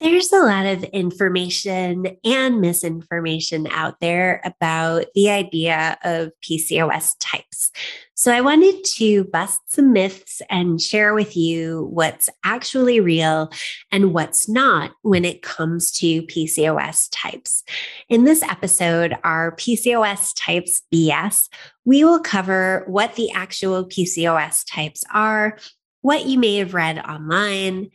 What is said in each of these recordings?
There's a lot of information and misinformation out there about the idea of PCOS types. So, I wanted to bust some myths and share with you what's actually real and what's not when it comes to PCOS types. In this episode, Are PCOS types BS, we will cover what the actual PCOS types are, what you may have read online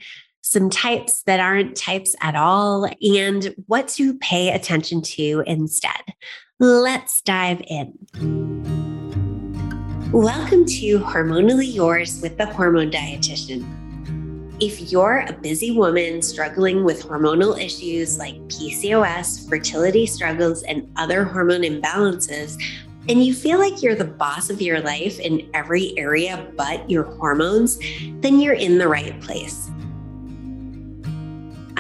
some types that aren't types at all, and what to pay attention to instead. Let's dive in. Welcome to Hormonally Yours with the Hormone Dietitian. If you're a busy woman struggling with hormonal issues like PCOS, fertility struggles, and other hormone imbalances, and you feel like you're the boss of your life in every area but your hormones, then you're in the right place.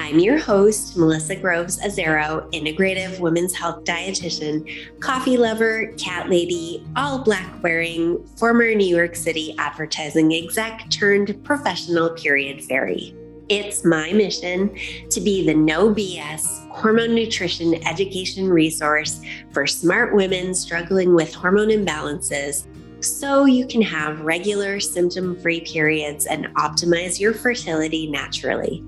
I'm your host, Melissa Groves Azzaro, integrative women's health dietitian, coffee lover, cat lady, all black wearing, former New York City advertising exec turned professional period fairy. It's my mission to be the no BS hormone nutrition education resource for smart women struggling with hormone imbalances so you can have regular symptom free periods and optimize your fertility naturally.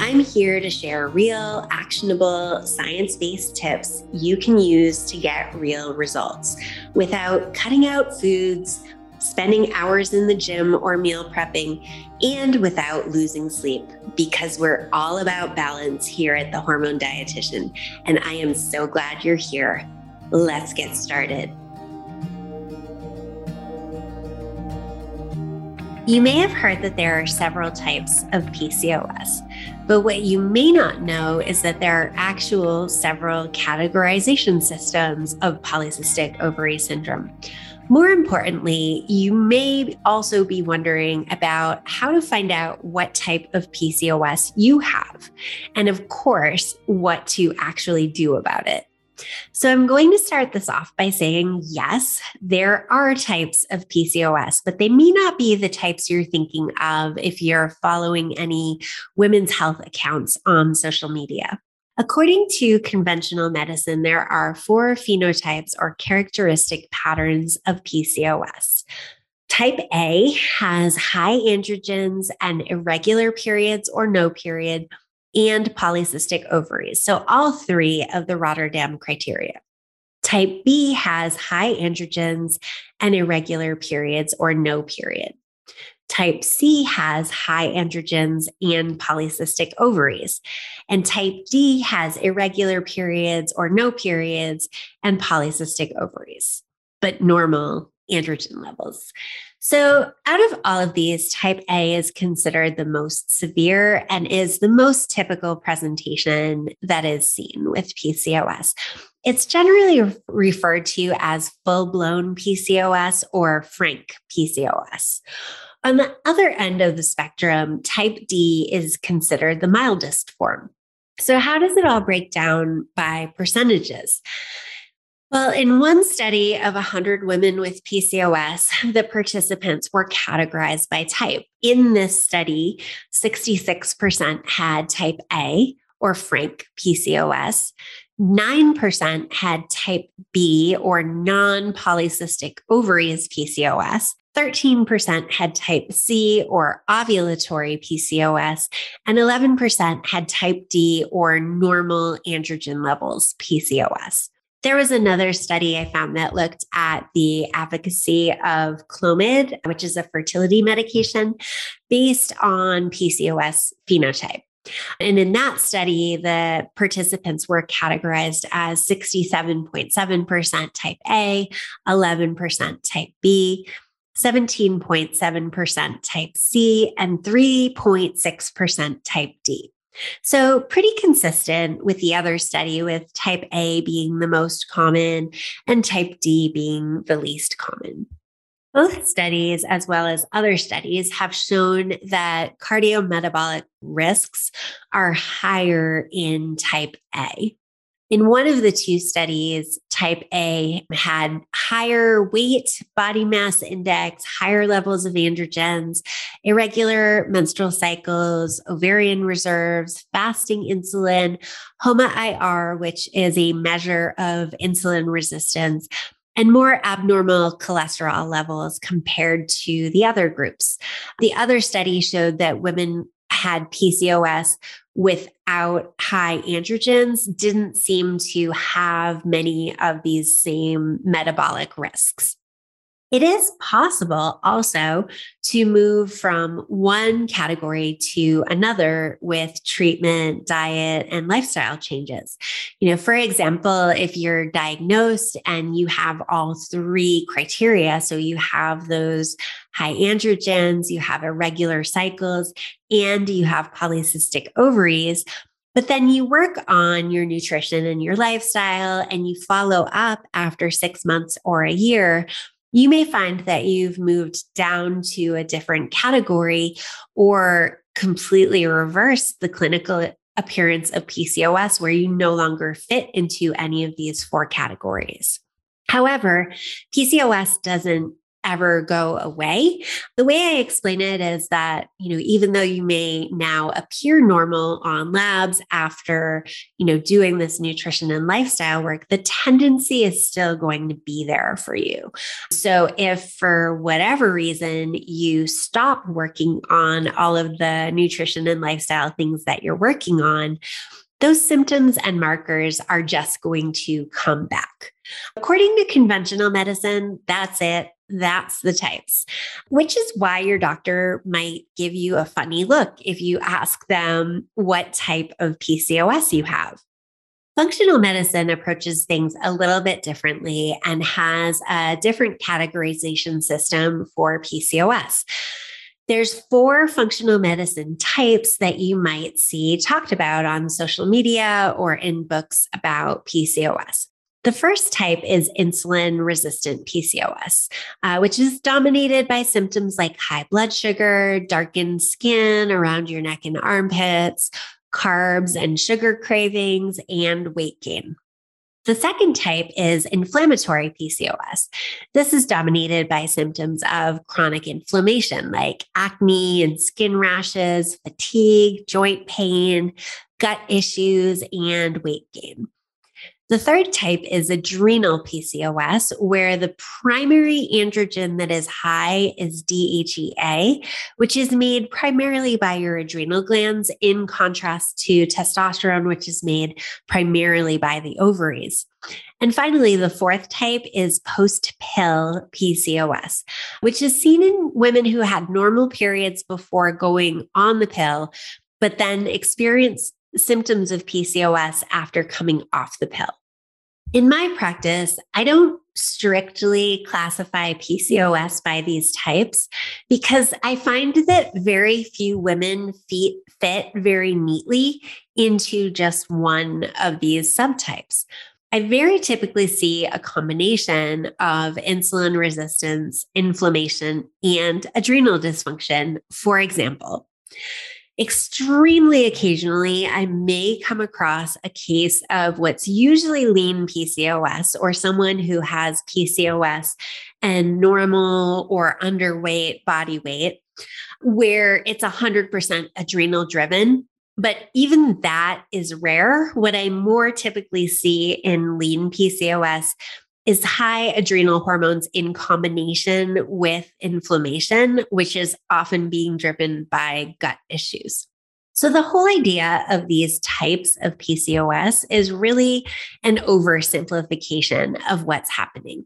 I'm here to share real, actionable, science based tips you can use to get real results without cutting out foods, spending hours in the gym or meal prepping, and without losing sleep because we're all about balance here at the Hormone Dietitian. And I am so glad you're here. Let's get started. You may have heard that there are several types of PCOS. But what you may not know is that there are actual several categorization systems of polycystic ovary syndrome. More importantly, you may also be wondering about how to find out what type of PCOS you have, and of course, what to actually do about it. So I'm going to start this off by saying yes, there are types of PCOS, but they may not be the types you're thinking of if you're following any women's health accounts on social media. According to conventional medicine, there are four phenotypes or characteristic patterns of PCOS. Type A has high androgens and irregular periods or no period, and polycystic ovaries. So, all three of the Rotterdam criteria. Type B has high androgens and irregular periods or no period. Type C has high androgens and polycystic ovaries. And type D has irregular periods or no periods and polycystic ovaries, but normal androgen levels. So, out of all of these, type A is considered the most severe and is the most typical presentation that is seen with PCOS. It's generally referred to as full blown PCOS or frank PCOS. On the other end of the spectrum, type D is considered the mildest form. So, how does it all break down by percentages? Well, in one study of 100 women with PCOS, the participants were categorized by type. In this study, 66% had type A or frank PCOS, 9% had type B or non polycystic ovaries PCOS, 13% had type C or ovulatory PCOS, and 11% had type D or normal androgen levels PCOS. There was another study I found that looked at the efficacy of Clomid, which is a fertility medication based on PCOS phenotype. And in that study, the participants were categorized as 67.7% type A, 11% type B, 17.7% type C, and 3.6% type D. So, pretty consistent with the other study, with type A being the most common and type D being the least common. Both studies, as well as other studies, have shown that cardiometabolic risks are higher in type A. In one of the two studies, type A had higher weight, body mass index, higher levels of androgens, irregular menstrual cycles, ovarian reserves, fasting insulin, HOMA IR, which is a measure of insulin resistance, and more abnormal cholesterol levels compared to the other groups. The other study showed that women had PCOS without high androgens didn't seem to have many of these same metabolic risks. It is possible also to move from one category to another with treatment, diet, and lifestyle changes. You know, for example, if you're diagnosed and you have all three criteria, so you have those high androgens, you have irregular cycles, and you have polycystic ovaries, but then you work on your nutrition and your lifestyle and you follow up after six months or a year you may find that you've moved down to a different category or completely reversed the clinical appearance of PCOS where you no longer fit into any of these four categories. However, PCOS doesn't ever go away. The way I explain it is that, you know, even though you may now appear normal on labs after, you know, doing this nutrition and lifestyle work, the tendency is still going to be there for you. So if for whatever reason you stop working on all of the nutrition and lifestyle things that you're working on, those symptoms and markers are just going to come back. According to conventional medicine, that's it. That's the types, which is why your doctor might give you a funny look if you ask them what type of PCOS you have. Functional medicine approaches things a little bit differently and has a different categorization system for PCOS. There's four functional medicine types that you might see talked about on social media or in books about PCOS. The first type is insulin resistant PCOS, uh, which is dominated by symptoms like high blood sugar, darkened skin around your neck and armpits, carbs and sugar cravings, and weight gain. The second type is inflammatory PCOS. This is dominated by symptoms of chronic inflammation like acne and skin rashes, fatigue, joint pain, gut issues, and weight gain. The third type is adrenal PCOS, where the primary androgen that is high is DHEA, which is made primarily by your adrenal glands, in contrast to testosterone, which is made primarily by the ovaries. And finally, the fourth type is post pill PCOS, which is seen in women who had normal periods before going on the pill, but then experience symptoms of PCOS after coming off the pill. In my practice, I don't strictly classify PCOS by these types because I find that very few women fit very neatly into just one of these subtypes. I very typically see a combination of insulin resistance, inflammation, and adrenal dysfunction, for example. Extremely occasionally, I may come across a case of what's usually lean PCOS or someone who has PCOS and normal or underweight body weight, where it's 100% adrenal driven. But even that is rare. What I more typically see in lean PCOS is high adrenal hormones in combination with inflammation, which is often being driven by gut issues. So, the whole idea of these types of PCOS is really an oversimplification of what's happening.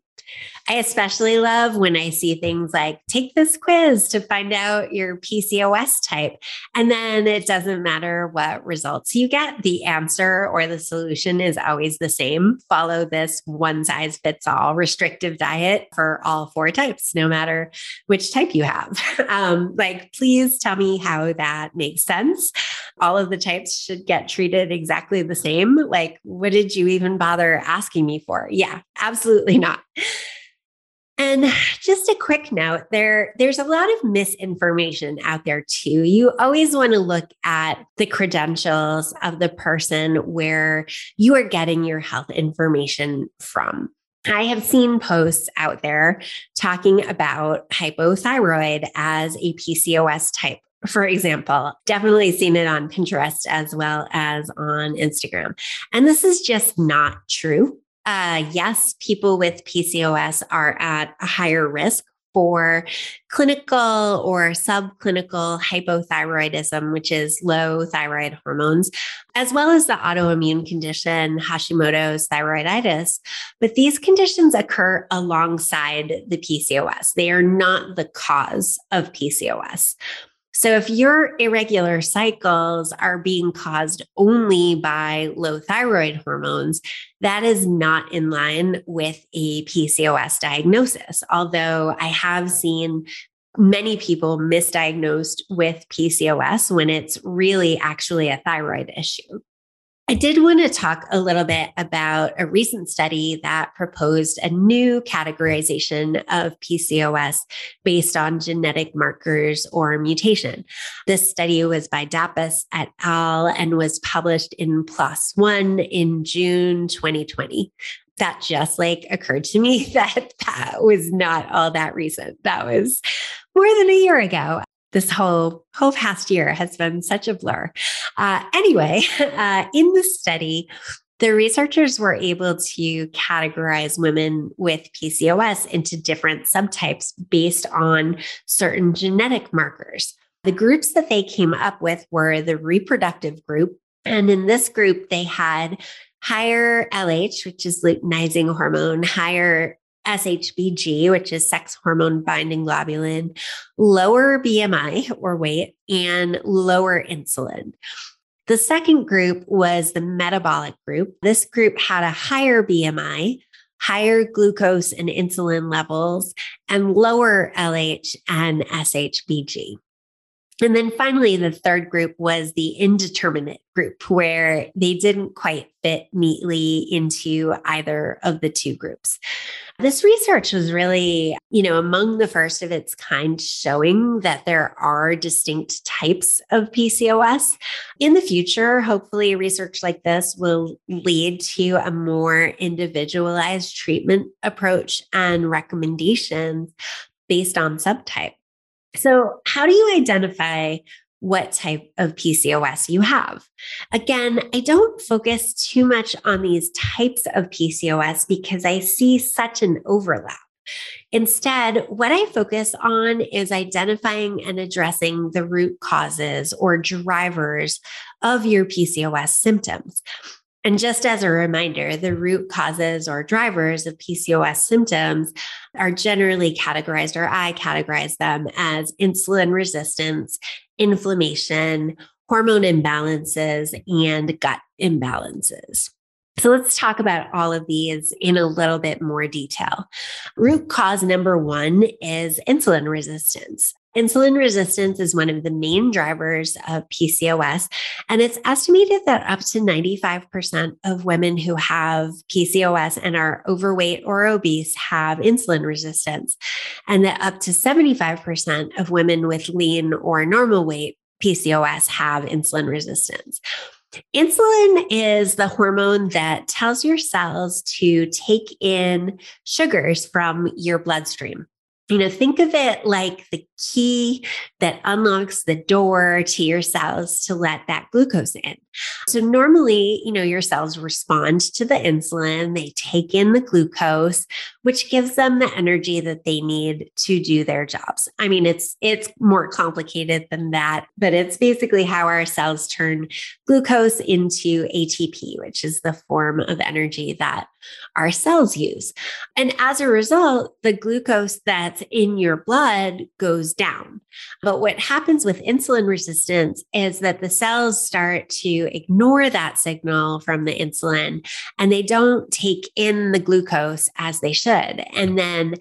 I especially love when I see things like take this quiz to find out your PCOS type. And then it doesn't matter what results you get, the answer or the solution is always the same. Follow this one size fits all restrictive diet for all four types, no matter which type you have. Um, like, please tell me how that makes sense. All of the types should get treated exactly the same. Like, what did you even bother asking me for? Yeah, absolutely not. And just a quick note, there there's a lot of misinformation out there too. You always want to look at the credentials of the person where you are getting your health information from. I have seen posts out there talking about hypothyroid as a PCOS type for example, definitely seen it on Pinterest as well as on Instagram. And this is just not true. Uh, yes, people with PCOS are at a higher risk for clinical or subclinical hypothyroidism, which is low thyroid hormones, as well as the autoimmune condition Hashimoto's thyroiditis. But these conditions occur alongside the PCOS, they are not the cause of PCOS. So, if your irregular cycles are being caused only by low thyroid hormones, that is not in line with a PCOS diagnosis. Although I have seen many people misdiagnosed with PCOS when it's really actually a thyroid issue. I did want to talk a little bit about a recent study that proposed a new categorization of PCOS based on genetic markers or mutation. This study was by Dapas et al. and was published in PLOS One in June 2020 that just like occurred to me that that was not all that recent. That was more than a year ago this whole whole past year has been such a blur. Uh, anyway, uh, in the study, the researchers were able to categorize women with PCOS into different subtypes based on certain genetic markers. The groups that they came up with were the reproductive group. And in this group, they had higher LH, which is luteinizing hormone, higher SHBG, which is sex hormone binding globulin, lower BMI or weight, and lower insulin. The second group was the metabolic group. This group had a higher BMI, higher glucose and insulin levels, and lower LH and SHBG. And then finally, the third group was the indeterminate group, where they didn't quite fit neatly into either of the two groups. This research was really, you know, among the first of its kind, showing that there are distinct types of PCOS. In the future, hopefully, research like this will lead to a more individualized treatment approach and recommendations based on subtype. So, how do you identify what type of PCOS you have? Again, I don't focus too much on these types of PCOS because I see such an overlap. Instead, what I focus on is identifying and addressing the root causes or drivers of your PCOS symptoms. And just as a reminder, the root causes or drivers of PCOS symptoms are generally categorized, or I categorize them as insulin resistance, inflammation, hormone imbalances, and gut imbalances. So let's talk about all of these in a little bit more detail. Root cause number one is insulin resistance. Insulin resistance is one of the main drivers of PCOS, and it's estimated that up to 95% of women who have PCOS and are overweight or obese have insulin resistance, and that up to 75% of women with lean or normal weight PCOS have insulin resistance. Insulin is the hormone that tells your cells to take in sugars from your bloodstream you know, think of it like the key that unlocks the door to your cells to let that glucose in. So, normally, you know, your cells respond to the insulin, they take in the glucose, which gives them the energy that they need to do their jobs. I mean, it's it's more complicated than that, but it's basically how our cells turn glucose into ATP, which is the form of energy that our cells use. And as a result, the glucose that's in your blood goes down. But what happens with insulin resistance is that the cells start to ignore that signal from the insulin and they don't take in the glucose as they should. And then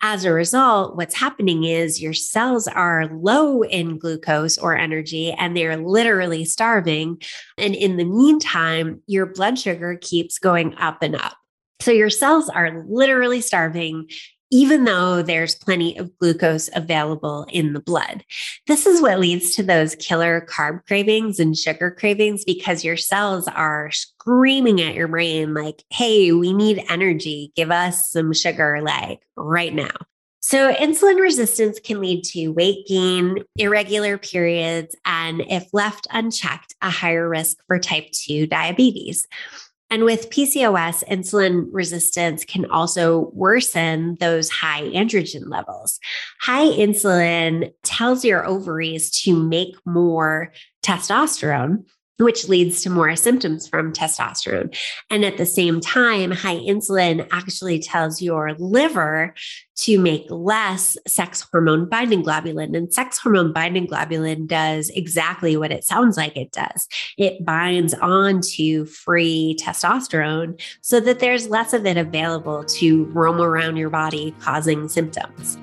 as a result, what's happening is your cells are low in glucose or energy and they're literally starving. And in the meantime, your blood sugar keeps going up and up. So your cells are literally starving. Even though there's plenty of glucose available in the blood. This is what leads to those killer carb cravings and sugar cravings because your cells are screaming at your brain, like, hey, we need energy. Give us some sugar, like right now. So, insulin resistance can lead to weight gain, irregular periods, and if left unchecked, a higher risk for type 2 diabetes. And with PCOS, insulin resistance can also worsen those high androgen levels. High insulin tells your ovaries to make more testosterone, which leads to more symptoms from testosterone. And at the same time, high insulin actually tells your liver to make less sex hormone binding globulin. And sex hormone binding globulin does exactly what it sounds like it does it binds on to free testosterone so that there's less of it available to roam around your body causing symptoms.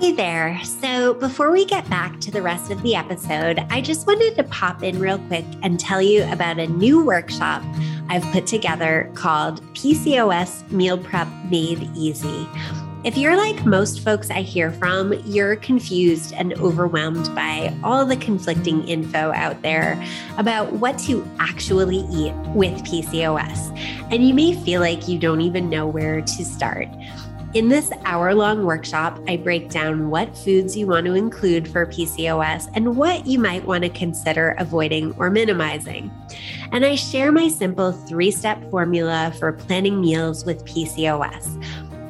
Hey there. So, before we get back to the rest of the episode, I just wanted to pop in real quick and tell you about a new workshop I've put together called PCOS Meal Prep Made Easy. If you're like most folks I hear from, you're confused and overwhelmed by all the conflicting info out there about what to actually eat with PCOS. And you may feel like you don't even know where to start. In this hour long workshop, I break down what foods you want to include for PCOS and what you might want to consider avoiding or minimizing. And I share my simple three step formula for planning meals with PCOS.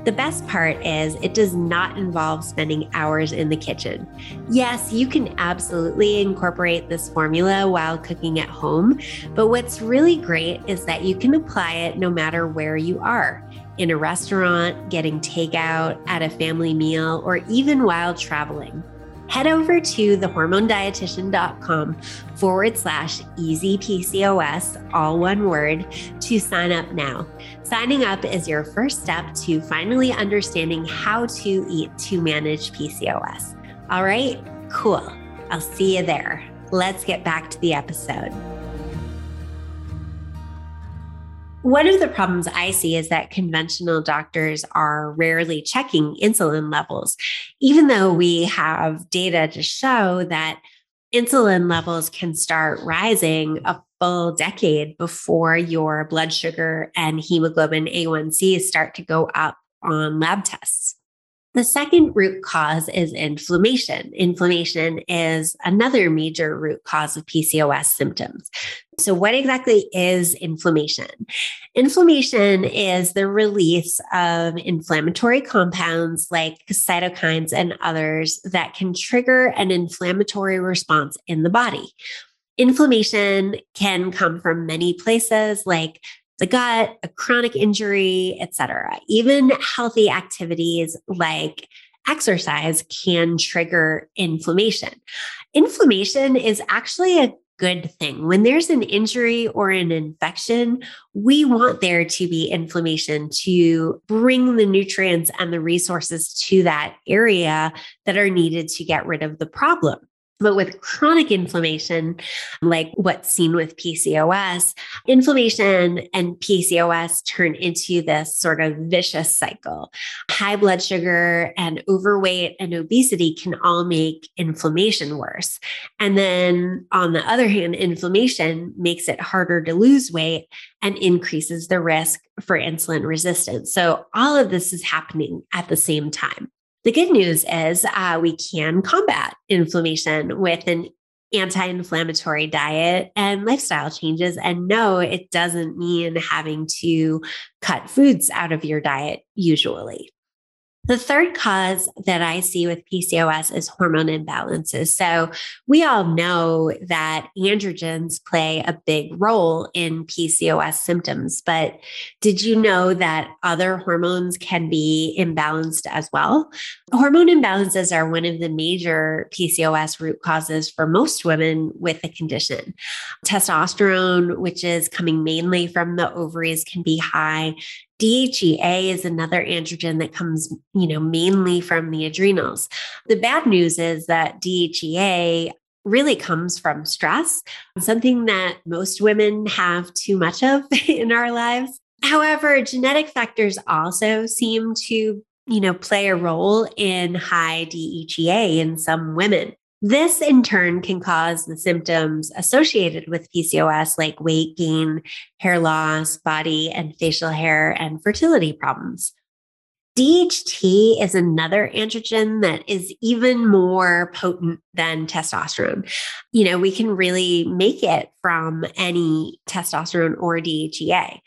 The best part is it does not involve spending hours in the kitchen. Yes, you can absolutely incorporate this formula while cooking at home, but what's really great is that you can apply it no matter where you are in a restaurant, getting takeout, at a family meal, or even while traveling. Head over to thehormonedietitian.com forward slash easy PCOS, all one word, to sign up now. Signing up is your first step to finally understanding how to eat to manage PCOS. All right, cool. I'll see you there. Let's get back to the episode. One of the problems I see is that conventional doctors are rarely checking insulin levels, even though we have data to show that insulin levels can start rising a full decade before your blood sugar and hemoglobin A1C start to go up on lab tests. The second root cause is inflammation. Inflammation is another major root cause of PCOS symptoms. So, what exactly is inflammation? Inflammation is the release of inflammatory compounds like cytokines and others that can trigger an inflammatory response in the body. Inflammation can come from many places like the gut, a chronic injury, etc. Even healthy activities like exercise can trigger inflammation. Inflammation is actually a good thing. When there's an injury or an infection, we want there to be inflammation to bring the nutrients and the resources to that area that are needed to get rid of the problem. But with chronic inflammation, like what's seen with PCOS, inflammation and PCOS turn into this sort of vicious cycle. High blood sugar and overweight and obesity can all make inflammation worse. And then on the other hand, inflammation makes it harder to lose weight and increases the risk for insulin resistance. So all of this is happening at the same time. The good news is uh, we can combat inflammation with an anti inflammatory diet and lifestyle changes. And no, it doesn't mean having to cut foods out of your diet usually. The third cause that I see with PCOS is hormone imbalances. So, we all know that androgens play a big role in PCOS symptoms, but did you know that other hormones can be imbalanced as well? Hormone imbalances are one of the major PCOS root causes for most women with the condition. Testosterone, which is coming mainly from the ovaries, can be high. DHEA is another androgen that comes, you know, mainly from the adrenals. The bad news is that DHEA really comes from stress, something that most women have too much of in our lives. However, genetic factors also seem to, you know, play a role in high DHEA in some women. This in turn can cause the symptoms associated with PCOS, like weight gain, hair loss, body and facial hair, and fertility problems. DHT is another androgen that is even more potent than testosterone. You know, we can really make it from any testosterone or DHEA.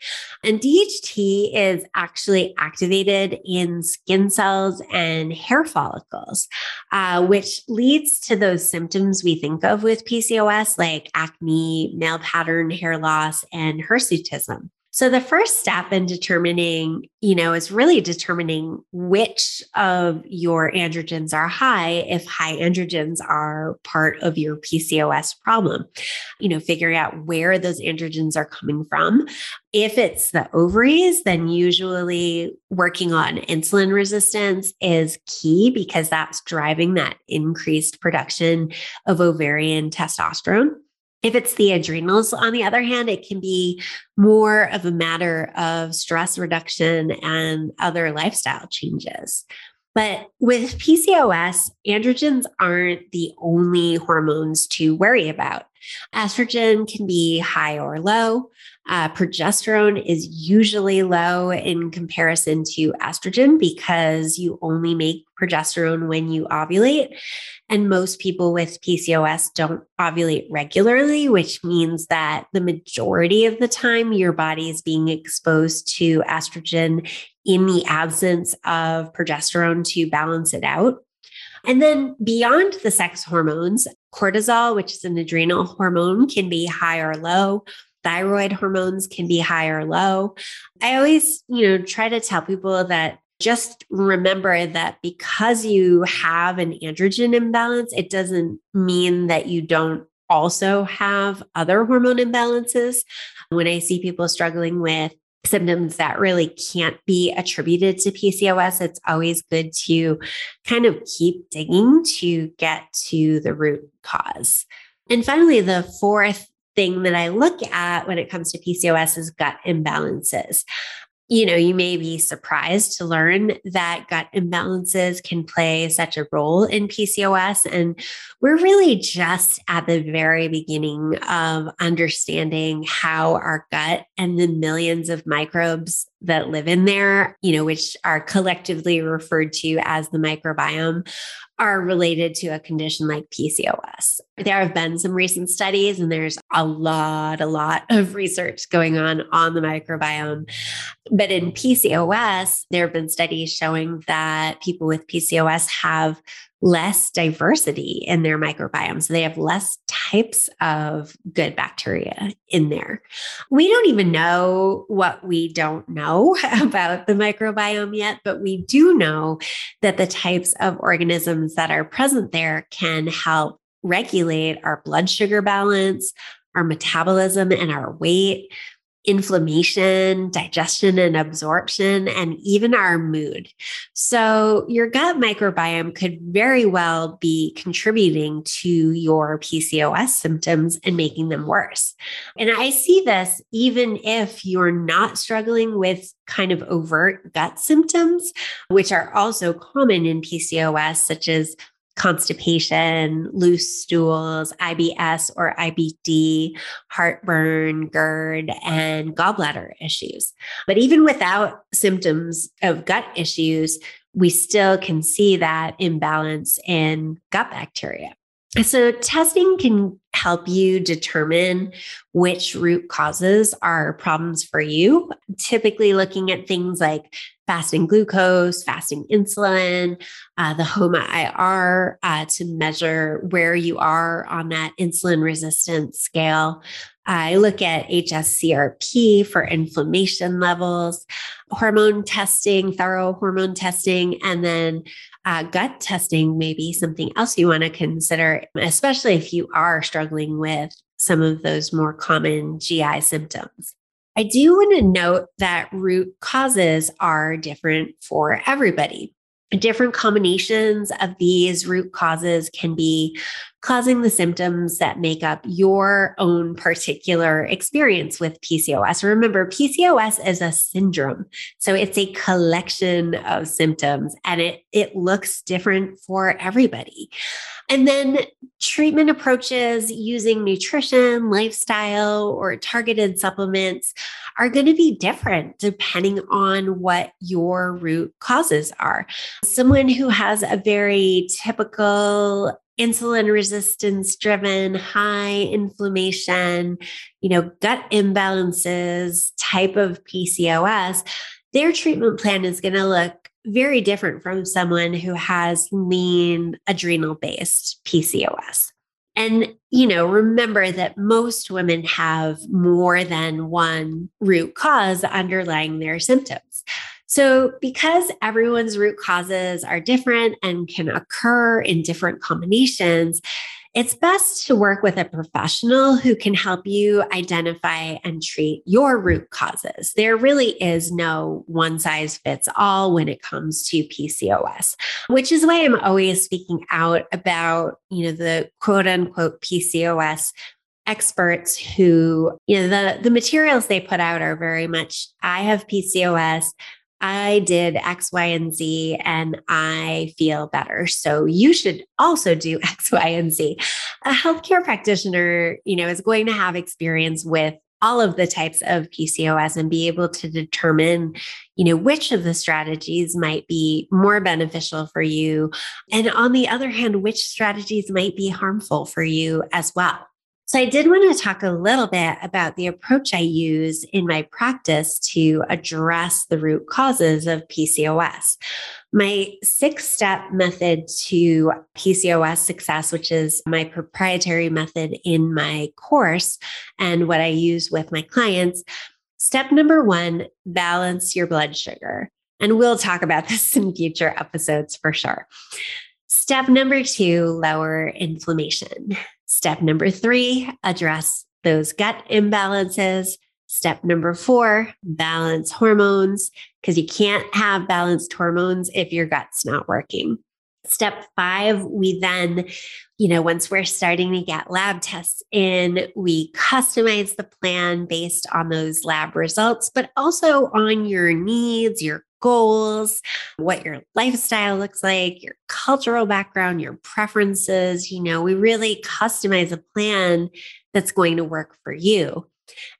And DHT is actually activated in skin cells and hair follicles, uh, which leads to those symptoms we think of with PCOS, like acne, male pattern hair loss, and hirsutism. So the first step in determining, you know, is really determining which of your androgens are high if high androgens are part of your PCOS problem. You know, figuring out where those androgens are coming from. If it's the ovaries, then usually working on insulin resistance is key because that's driving that increased production of ovarian testosterone. If it's the adrenals, on the other hand, it can be more of a matter of stress reduction and other lifestyle changes. But with PCOS, androgens aren't the only hormones to worry about. Estrogen can be high or low. Uh, progesterone is usually low in comparison to estrogen because you only make progesterone when you ovulate. And most people with PCOS don't ovulate regularly, which means that the majority of the time your body is being exposed to estrogen in the absence of progesterone to balance it out. And then beyond the sex hormones, cortisol, which is an adrenal hormone, can be high or low. Thyroid hormones can be high or low. I always, you know, try to tell people that just remember that because you have an androgen imbalance, it doesn't mean that you don't also have other hormone imbalances. When I see people struggling with symptoms that really can't be attributed to PCOS, it's always good to kind of keep digging to get to the root cause. And finally, the fourth thing that I look at when it comes to PCOS is gut imbalances you know, you may be surprised to learn that gut imbalances can play such a role in PCOS. And we're really just at the very beginning of understanding how our gut and the millions of microbes that live in there, you know, which are collectively referred to as the microbiome, are related to a condition like PCOS. There have been some recent studies, and there's a lot, a lot of research going on on the microbiome. But in PCOS, there have been studies showing that people with PCOS have less diversity in their microbiome. So they have less types of good bacteria in there. We don't even know what we don't know about the microbiome yet, but we do know that the types of organisms that are present there can help regulate our blood sugar balance, our metabolism, and our weight inflammation, digestion and absorption, and even our mood. So, your gut microbiome could very well be contributing to your PCOS symptoms and making them worse. And I see this even if you're not struggling with kind of overt gut symptoms, which are also common in PCOS, such as constipation, loose stools, IBS or IBD, heartburn, GERD, and gallbladder issues. But even without symptoms of gut issues, we still can see that imbalance in gut bacteria. So, testing can help you determine which root causes are problems for you. Typically, looking at things like fasting glucose, fasting insulin, uh, the HOMA IR uh, to measure where you are on that insulin resistance scale. I look at HSCRP for inflammation levels, hormone testing, thorough hormone testing, and then uh, gut testing may be something else you want to consider, especially if you are struggling with some of those more common GI symptoms. I do want to note that root causes are different for everybody. Different combinations of these root causes can be causing the symptoms that make up your own particular experience with PCOS. Remember, PCOS is a syndrome. So it's a collection of symptoms and it, it looks different for everybody. And then treatment approaches using nutrition, lifestyle, or targeted supplements are going to be different depending on what your root causes are. Someone who has a very typical insulin resistance driven, high inflammation, you know, gut imbalances type of PCOS, their treatment plan is going to look very different from someone who has lean adrenal based PCOS. And, you know, remember that most women have more than one root cause underlying their symptoms. So, because everyone's root causes are different and can occur in different combinations, it's best to work with a professional who can help you identify and treat your root causes. There really is no one size fits all when it comes to PCOS, which is why I'm always speaking out about, you know, the quote unquote PCOS experts who, you know, the, the materials they put out are very much, I have PCOS. I did X, Y, and Z, and I feel better. So you should also do X, Y, and Z. A healthcare practitioner, you know, is going to have experience with all of the types of PCOS and be able to determine, you know, which of the strategies might be more beneficial for you. And on the other hand, which strategies might be harmful for you as well. So, I did want to talk a little bit about the approach I use in my practice to address the root causes of PCOS. My six step method to PCOS success, which is my proprietary method in my course and what I use with my clients. Step number one balance your blood sugar. And we'll talk about this in future episodes for sure. Step number two lower inflammation. Step number three, address those gut imbalances. Step number four, balance hormones, because you can't have balanced hormones if your gut's not working. Step five, we then, you know, once we're starting to get lab tests in, we customize the plan based on those lab results, but also on your needs, your goals, what your lifestyle looks like, your cultural background, your preferences. You know, we really customize a plan that's going to work for you.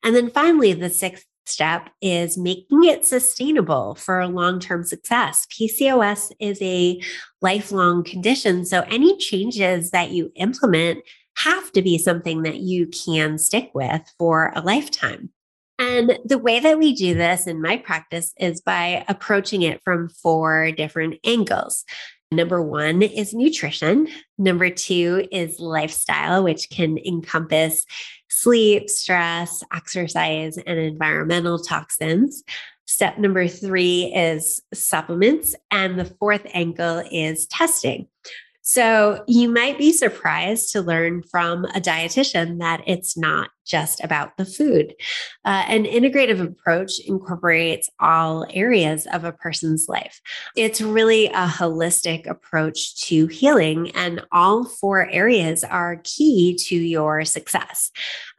And then finally, the sixth step is making it sustainable for long term success. PCOS is a lifelong condition. So any changes that you implement have to be something that you can stick with for a lifetime. And the way that we do this in my practice is by approaching it from four different angles. Number one is nutrition. Number two is lifestyle, which can encompass sleep, stress, exercise, and environmental toxins. Step number three is supplements. And the fourth angle is testing. So you might be surprised to learn from a dietitian that it's not just about the food. Uh, an integrative approach incorporates all areas of a person's life. It's really a holistic approach to healing, and all four areas are key to your success.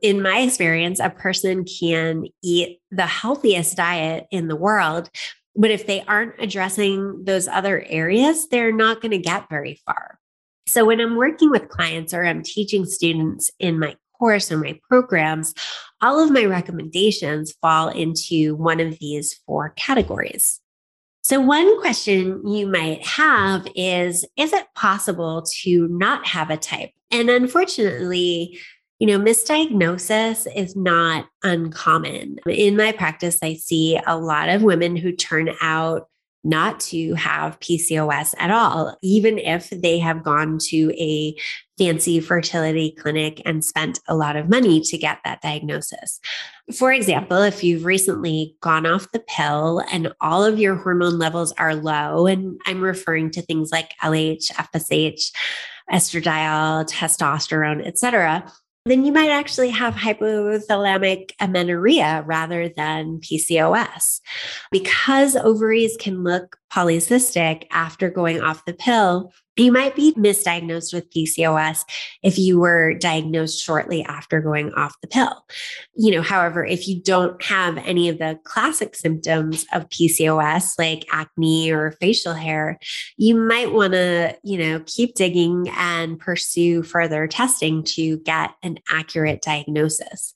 In my experience, a person can eat the healthiest diet in the world but if they aren't addressing those other areas, they're not going to get very far. So when I'm working with clients or I'm teaching students in my course or my programs, all of my recommendations fall into one of these four categories. So, one question you might have is Is it possible to not have a type? And unfortunately, you know, misdiagnosis is not uncommon. In my practice, I see a lot of women who turn out not to have PCOS at all, even if they have gone to a fancy fertility clinic and spent a lot of money to get that diagnosis. For example, if you've recently gone off the pill and all of your hormone levels are low, and I'm referring to things like LH, FSH, estradiol, testosterone, et cetera, then you might actually have hypothalamic amenorrhea rather than PCOS. Because ovaries can look polycystic after going off the pill, You might be misdiagnosed with PCOS if you were diagnosed shortly after going off the pill. You know, however, if you don't have any of the classic symptoms of PCOS like acne or facial hair, you might want to, you know, keep digging and pursue further testing to get an accurate diagnosis.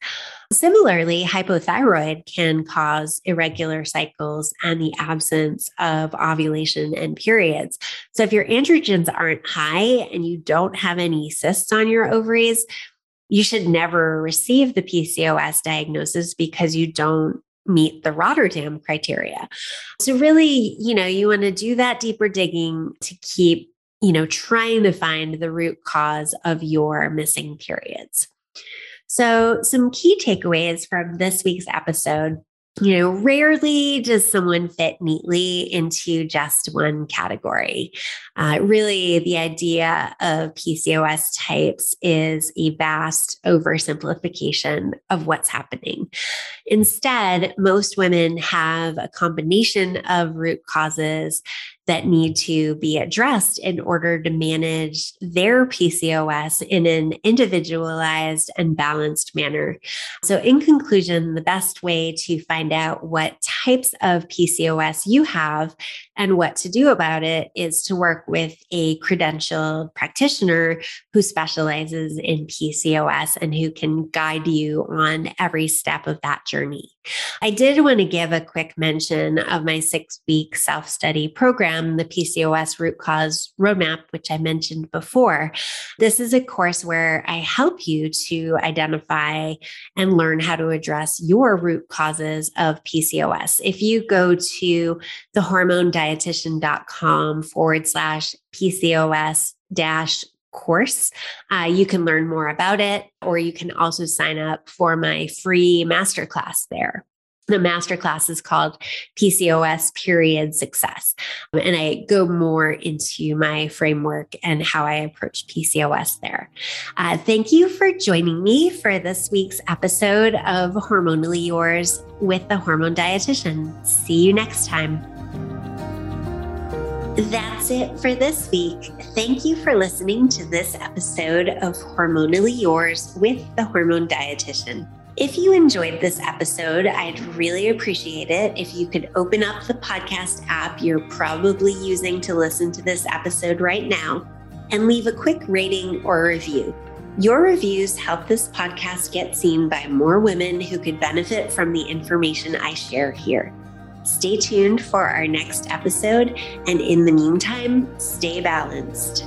Similarly, hypothyroid can cause irregular cycles and the absence of ovulation and periods. So, if your androgens aren't high and you don't have any cysts on your ovaries, you should never receive the PCOS diagnosis because you don't meet the Rotterdam criteria. So, really, you know, you want to do that deeper digging to keep, you know, trying to find the root cause of your missing periods. So, some key takeaways from this week's episode you know, rarely does someone fit neatly into just one category. Uh, really, the idea of PCOS types is a vast oversimplification of what's happening. Instead, most women have a combination of root causes that need to be addressed in order to manage their PCOS in an individualized and balanced manner. So, in conclusion, the best way to find out what types of PCOS you have and what to do about it is to work with a credentialed practitioner who specializes in PCOS and who can guide you on every step of that journey. I did want to give a quick mention of my six week self study program, the PCOS Root Cause Roadmap, which I mentioned before. This is a course where I help you to identify and learn how to address your root causes of PCOS. If you go to the hormone dietitian.com forward slash PCOS dash course. Uh, you can learn more about it, or you can also sign up for my free masterclass there. The masterclass is called PCOS Period Success. And I go more into my framework and how I approach PCOS there. Uh, thank you for joining me for this week's episode of Hormonally Yours with the Hormone Dietitian. See you next time. That's it for this week. Thank you for listening to this episode of Hormonally Yours with the Hormone Dietitian. If you enjoyed this episode, I'd really appreciate it if you could open up the podcast app you're probably using to listen to this episode right now and leave a quick rating or review. Your reviews help this podcast get seen by more women who could benefit from the information I share here. Stay tuned for our next episode, and in the meantime, stay balanced.